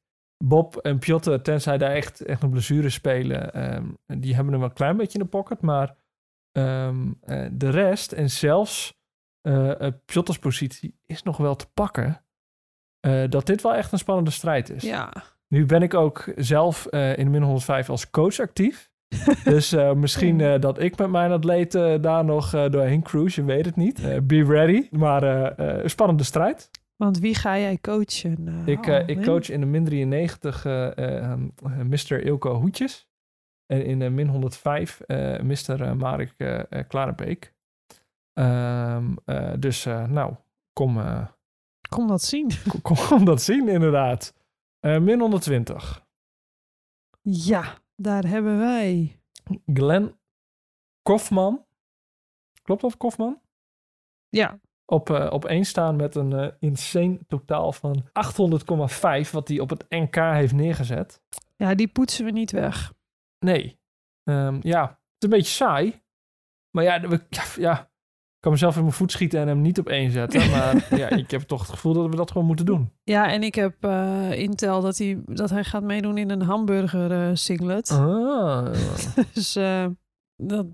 Bob en Piotr, tenzij daar echt, echt een blessure spelen, ehm, die hebben hem wel een klein beetje in de pocket. Maar ehm, eh, de rest, en zelfs Piotr's positie, is nog wel te pakken. dat dit wel echt een spannende strijd is. Ja. Nu ben ik ook zelf in de min 105 als coach actief. dus eh, misschien eh, dat ik met mijn atleten daar nog eh, doorheen cruise, je weet het niet. Eh, be ready. Maar eh, eh, een spannende strijd. Want wie ga jij coachen? eh, ik, eh, ik coach in de min 93 eh, eh, ehm, Mr. Ilko Hoetjes. En in de min 105 eh Mr. eh, eh eh, Klarenbeek. Ehm, eh, dus eh, nou, kom, eh, Kom dat zien. kom, kom dat zien inderdaad. Eh, min 120. Ja, daar hebben wij. Glenn Kofman. Klopt dat, Kofman? Ja, Op, eh, op één staan met een eh, insane totaal van 800,5 wat hij op het NK heeft neergezet. ja, die poetsen we niet weg. Nee. Ehm, ja, het is een beetje saai. Maar ja, we, ja, ja, kan mezelf in mijn voet schieten en hem niet op één zetten. Maar ja, ik heb toch het gevoel dat we dat gewoon moeten doen. Ja, en ik heb eh, intel dat hij, dat hij gaat meedoen in een hamburger eh, singlet. Ah. Dus eh, dat,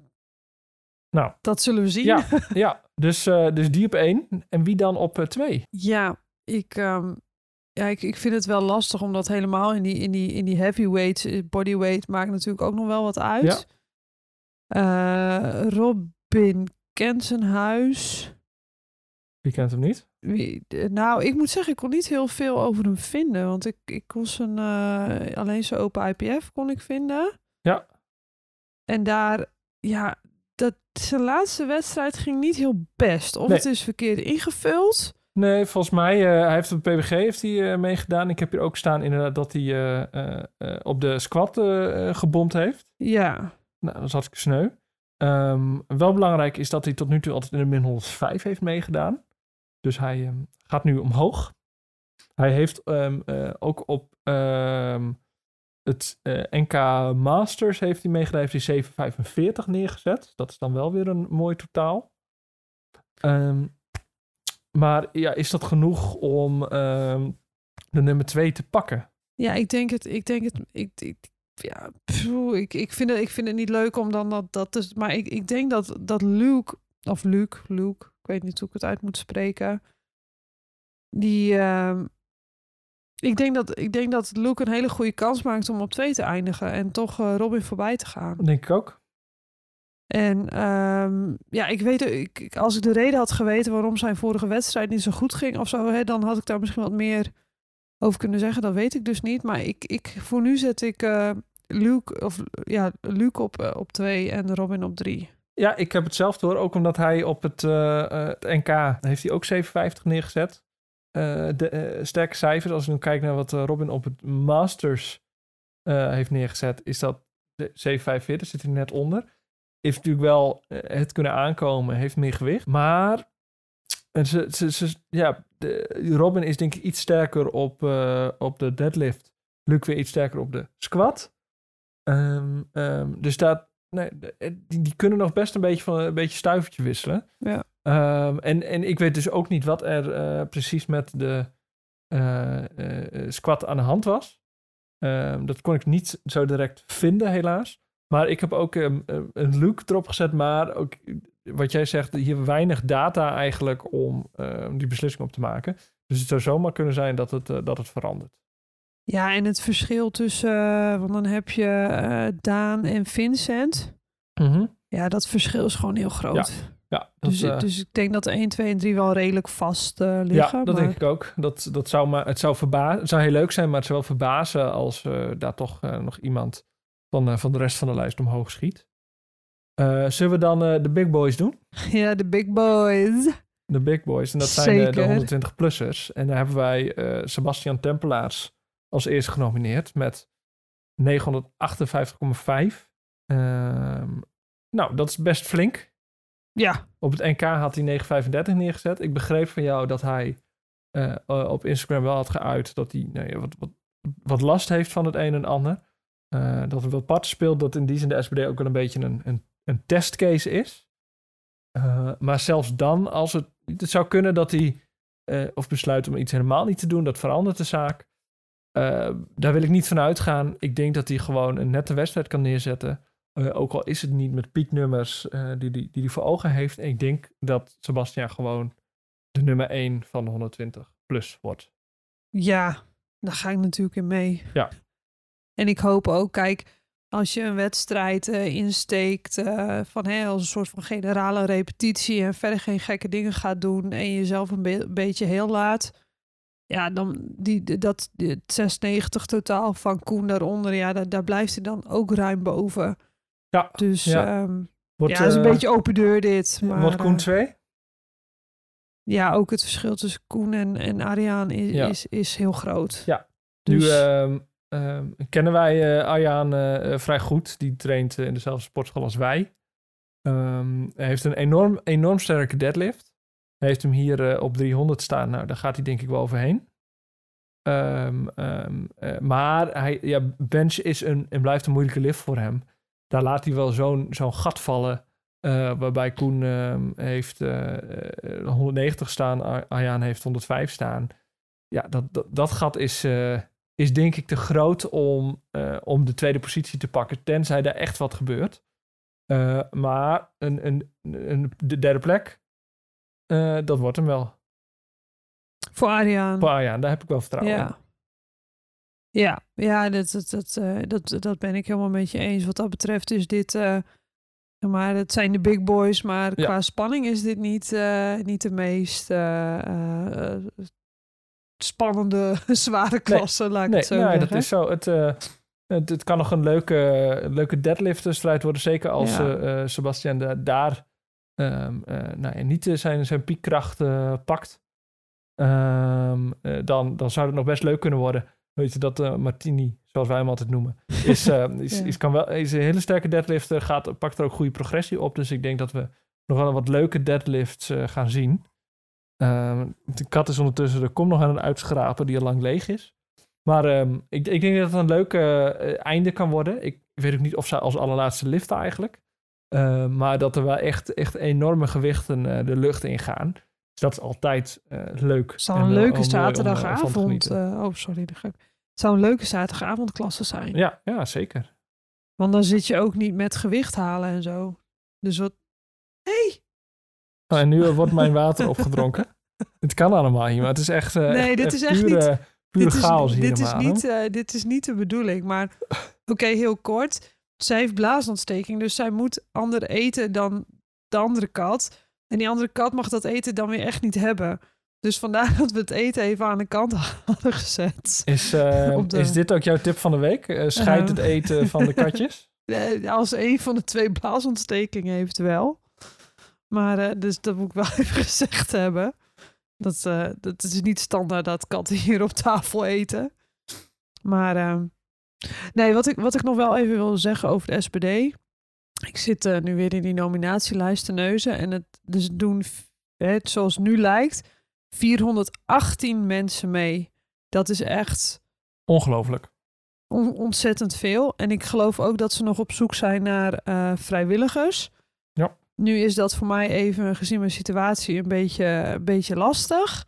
Nou. dat zullen we zien. Ja, ja dus, dus die op één. En wie dan op twee? Ja, ik, ehm, ja, ik, ik vind het wel lastig omdat helemaal in die, in die, in die heavyweight, bodyweight maakt natuurlijk ook nog wel wat uit. Eh, Robin Kensenhuis. Wie kent hem niet? Wie, nou, ik moet zeggen, ik kon niet heel veel over hem vinden. Want ik, ik kon zijn, eh, alleen zijn open IPF kon ik vinden. Ja. En daar, ja, dat, zijn laatste wedstrijd ging niet heel best. Of Nee. het is verkeerd ingevuld. Nee, volgens mij, eh, hij heeft op PBG heeft hij, eh, meegedaan. Ik heb hier ook staan inderdaad dat hij op de squat gebomd heeft. Ja, Nou, dat is hartstikke sneu. Ehm, wel belangrijk is dat hij tot nu toe altijd in de min 105 heeft meegedaan. Dus hij ehm, gaat nu omhoog. Hij heeft ehm, eh, ook op het eh, NK Masters heeft hij meegedaan. Heeft hij 745 neergezet. Dat is dan wel weer een mooi totaal. Maar ja, is dat genoeg om de nummer 2 te pakken? ja ik denk het. Ik denk het. Ik, ik, ja, ik, ik, vind het, ik vind het niet leuk om dan dat, dat te... Maar ik, ik denk dat, dat Luke, of Luke, Luke, ik weet niet hoe ik het uit moet spreken. Die, ehm, ik, denk dat, ik denk dat Luke een hele goede kans maakt om op twee te eindigen. En toch eh, Robin voorbij te gaan. Dat denk ik ook. En ehm, ja, ik weet, ik, ik- als ik de reden had geweten waarom zijn vorige wedstrijd niet zo goed ging of zo, hè, dan had ik daar misschien wat meer over kunnen zeggen. Dat weet ik dus niet. Maar ik, ik, voor nu zet ik eh Luke, of, ja, Luke op, eh, op twee en Robin op drie. Ja, ik heb hetzelfde hoor. Ook omdat hij op het, eh, eh, het NK heeft hij ook 57 neergezet. Eh, de, sterke cijfers. Als je nu kijkt naar wat Robin op het Masters heeft neergezet, is dat de 745 zit hij net onder. Heeft natuurlijk wel het kunnen aankomen, heeft meer gewicht. Maar ze, ze, ze, ja, Robin is denk ik iets sterker op, op de deadlift. Luc weer iets sterker op de squat. Ehm, ehm, dus dat, nee, eh, die, die kunnen nog best een beetje van een beetje stuivertje wisselen. Ja. Ehm, en, en ik weet dus ook niet wat er eh, precies met de eh, eh, squat aan de hand was. Dat kon ik niet zo direct vinden, helaas. Maar ik heb ook eh, een look erop gezet, maar ook wat jij zegt, hier weinig data eigenlijk om die beslissing op te maken. Dus het zou zomaar kunnen zijn dat het, dat het verandert. Ja, en het verschil tussen, eh, want dan heb je eh, Daan en Vincent. Ja, dat verschil is gewoon heel groot. Ja, dat, dus, eh, dus ik denk dat de 1, 2 en 3 wel redelijk vast liggen. Ja, dat maar- denk ik ook. Dat, dat zou maar, het, zou verba het zou heel leuk zijn, maar het zou wel verbazen als daar toch nog iemand van, van de rest van de lijst omhoog schiet. Zullen we dan de big boys doen? Ja, de big boys. De big boys. En dat zijn de, de Zeker. 120-plussers. En daar hebben wij Sebastian Tempelaars als eerste genomineerd met 958,5. Ehm, nou, dat is best flink. Ja, Op het NK had hij 935 neergezet. Ik begreep van jou dat hij eh, eh, op Instagram wel had geuit dat hij nou ja, wat, wat, wat last heeft van het een en ander. Eh, dat er wat parten speelt, dat in die zin de SPD ook wel een beetje een, een, een testcase is. Maar zelfs dan, als het, het zou kunnen dat hij of besluit om iets helemaal niet te doen, dat verandert de zaak. Eh, daar wil ik niet van uitgaan. Ik denk dat hij gewoon een nette wedstrijd kan neerzetten. Eh, ook al is het niet met pieknummers eh, die hij die, die die voor ogen heeft. En ik denk dat Sebastian gewoon de nummer 1 van de 120 plus wordt. ja, daar ga ik natuurlijk in mee. Ja. En ik hoop ook, kijk, als je een wedstrijd insteekt van, hè, als een soort van generale repetitie en verder geen gekke dingen gaat doen en jezelf een be- beetje heel laat. Ja, dan die, dat die- het 96 totaal van Koen daaronder, ja, daar, daar blijft hij dan ook ruim boven. Ja, Dus ja. ja, Wordt, ja het is een eh, beetje open deur dit. Maar, wordt Koen eh, 2? ja, ook het verschil tussen Koen en, en Ariaan is, Ja. is, is heel groot. Ja. Dus, Nu ehm, ehm, kennen wij eh Arjaan eh, eh, vrij goed. Die traint eh, in dezelfde sportschool als wij. Ehm, hij heeft een enorm, enorm sterke deadlift. Heeft hem hier eh, op 300 staan. Nou, daar gaat hij denk ik wel overheen. Ehm, ehm, eh, maar hij, ja, bench is een, en blijft een moeilijke lift voor hem. Daar laat hij wel zo'n zo'n gat vallen. eh, waarbij Koen ehm, heeft eh, eh, 190 staan. Arjaan heeft 105 staan. Ja, dat, dat, dat gat is, is denk ik te groot om, om de tweede positie te pakken. Tenzij er echt wat gebeurt. Maar een, een, een, de derde plek, eh, dat wordt hem wel. Voor Ariaan. Voor Arjan, daar heb ik wel vertrouwen in. Ja. Ja, ja dat, dat, dat, eh, dat, dat ben ik helemaal met je eens. Wat dat betreft is dit... eh, maar het zijn de big boys, maar Ja. qua spanning is dit niet, niet de meest spannende, zware klasse, laat ik Nee, het zo nee zeggen. dat is zo. Het, het, het kan nog een leuke, leuke deadlift-strijd worden. Zeker als Ja. Sebastian de- daar ehm, eh, nou niet eh, zijn, zijn piekkracht eh, pakt. Ehm, eh, dan, dan zou het nog best leuk kunnen worden. Weet je, dat Martini, zoals wij hem altijd noemen, is, eh, is, Ja. is, kan wel, is een hele sterke deadlifter. Gaat, pakt er ook goede progressie op. Dus ik denk dat we nog wel wat leuke deadlifts gaan zien. Ehm, de kat is ondertussen, er komt nog aan een uitschrapen die al lang leeg is. Maar ehm, ik, ik denk dat het een leuk einde kan worden. Ik weet ook niet of ze als allerlaatste liften eigenlijk. Ehm, maar dat er wel echt, echt enorme gewichten eh, de lucht in gaan. Dus dat is altijd eh, leuk. Het zou En, een eh, leuke eh, zaterdagavond... eh, oh, sorry. de. Het zou een leuke zaterdagavondklasse zijn. Ja, ja, zeker. Want dan zit je ook niet met gewicht halen en zo. Dus wat... hey, Oh, en nu eh, wordt mijn water opgedronken. Het kan allemaal hier, maar het is echt, eh, Nee, echt, dit is echt pure, niet- pure dit is, chaos hier dit is, niet, eh, dit is niet de bedoeling. Maar oké, heel kort. Zij heeft blaasontsteking, dus zij moet ander eten dan de andere kat. En die andere kat mag dat eten dan weer echt niet hebben. Dus vandaar dat we het eten even aan de kant hadden gezet. Is, eh, de- is dit ook jouw tip van de week? Eh scheid Ehm. het eten van de katjes? Eh, Als een van de twee blaasontsteking heeft wel. Maar eh, dus dat moet ik wel even gezegd hebben. Dat, eh, dat is niet standaard dat katten hier op tafel eten. Maar ehm, nee, wat ik, wat ik nog wel even wil zeggen over de SPD. Ik zit eh, nu weer in die nominatielijst te neuzen. En het dus doen, het zoals nu lijkt, 418 mensen mee. Dat is echt Ongelooflijk. on- ontzettend veel. En ik geloof ook dat ze nog op zoek zijn naar eh, vrijwilligers. Ja. Nu is dat voor mij even, gezien mijn situatie, een beetje, een beetje lastig.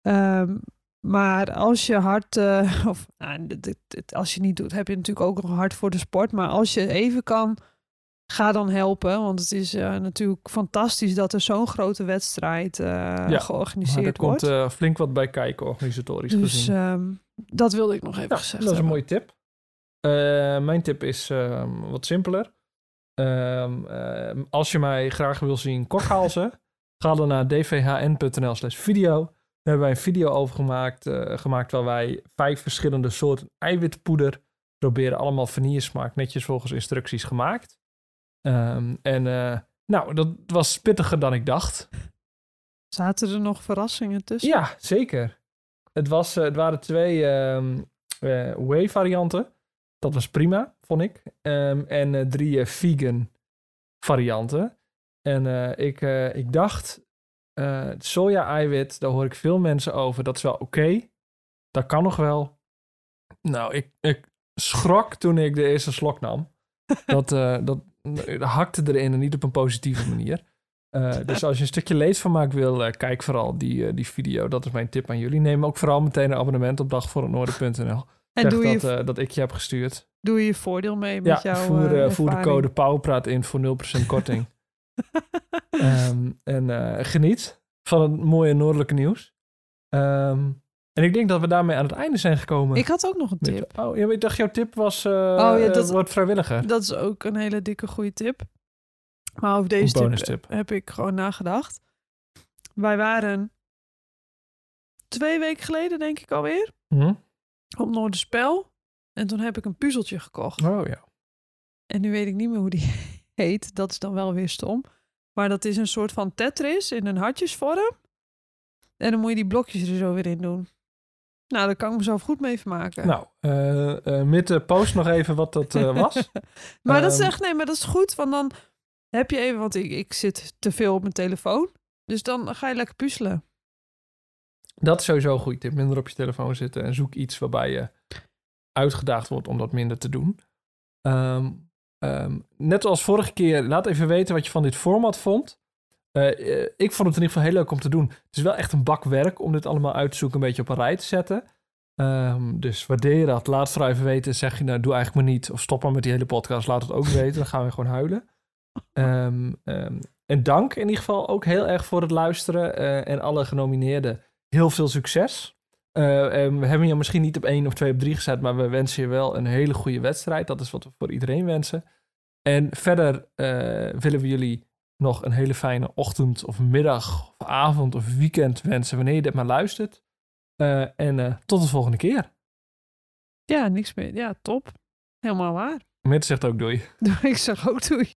Ehm, maar als je hard, eh, of nou, dit- dit- dit- als je niet doet, heb je natuurlijk ook nog hart voor de sport. Maar als je even kan, ga dan helpen. Want het is eh, natuurlijk fantastisch dat er zo'n grote wedstrijd eh, er georganiseerd komt wordt. eh, flink wat bij kijken, organisatorisch dus gezien. ehm, dat wilde ik nog even Ja, gezegd dat is een mooie tip. Mijn tip is ehm, wat simpeler. Ehm, als je mij graag wil zien kokhalzen, ga dan naar dvhn.nl slash video. Daar hebben wij een video over gemaakt, eh, gemaakt waar wij vijf verschillende soorten eiwitpoeder proberen. Allemaal vanillesmaak, netjes volgens instructies gemaakt. Ehm, en eh, nou, dat was pittiger dan ik dacht. Zaten er nog verrassingen tussen? Ja, zeker. Het, was, eh, het waren twee ehm eh, whey-varianten. Dat was prima, vond ik. Ehm, en drie vegan varianten. En ik, ik dacht, eh soja-eiwit, daar hoor ik veel mensen over. Dat is wel oké. Dat kan nog wel. Nou, ik, ik schrok toen ik de eerste slok nam. Dat, eh, dat, dat hakte erin en niet op een positieve manier. Eh, dus als je een stukje leesvermaak wil, eh, kijk vooral die, die video. Dat is mijn tip aan jullie. Neem ook vooral meteen een abonnement op dagvoorhetnoorden.nl. En doe dat, je, eh, dat ik je heb gestuurd. doe je voordeel mee met Ja, jouw voer, voer de code POWERPRAAT in voor 0% korting. Ehm, en eh, geniet van het mooie noordelijke nieuws. Ehm, en ik denk dat we daarmee aan het einde zijn gekomen. Ik had ook nog een Met- tip. Oh, ja, ik dacht jouw tip was... eh ja, eh, dat- word vrijwilliger. Dat is ook een hele dikke goede tip. Maar over deze tip, bonustip. heb ik gewoon nagedacht. Wij waren twee weken geleden, denk ik alweer, Hm? op Noorderspel. En toen heb ik een puzzeltje gekocht. Oh ja. En nu weet ik niet meer hoe die heet. Dat is dan wel weer stom. Maar dat is een soort van Tetris in een hartjesvorm. En dan moet je die blokjes er zo weer in doen. Nou, daar kan ik mezelf goed mee vermaken. Nou, met de post nog even wat dat eh, was. maar dat is Ehm, echt, nee, maar dat is goed. Want dan heb je even, want ik, ik zit te veel op mijn telefoon. Dus dan ga je lekker puzzelen. Dat is sowieso een goede tip. Minder op je telefoon zitten en zoek iets waarbij je uitgedaagd wordt om dat minder te doen. Ehm, ehm, net als vorige keer, laat even weten wat je van dit format vond. Eh, eh, ik vond het in ieder geval heel leuk om te doen. Het is wel echt een bak werk om dit allemaal uit te zoeken, een beetje op een rij te zetten. Ehm, dus waardeer dat. Laat vooral even weten. Zeg je nou, doe eigenlijk maar niet. Of stop maar met die hele podcast. Laat het ook weten. Dan gaan we gewoon huilen. Ehm, en dank in ieder geval ook heel erg voor het luisteren. eh, en alle genomineerden heel veel succes. Eh, we hebben je misschien niet op één of twee of drie gezet, maar we wensen je wel een hele goede wedstrijd. Dat is wat we voor iedereen wensen. En verder eh, willen we jullie nog een hele fijne ochtend of middag of avond of weekend wensen, wanneer je dit maar luistert. Eh, en tot de volgende keer. Ja, niks meer. Ja, top. Helemaal waar. Met zegt ook doei. Ik zeg ook doei.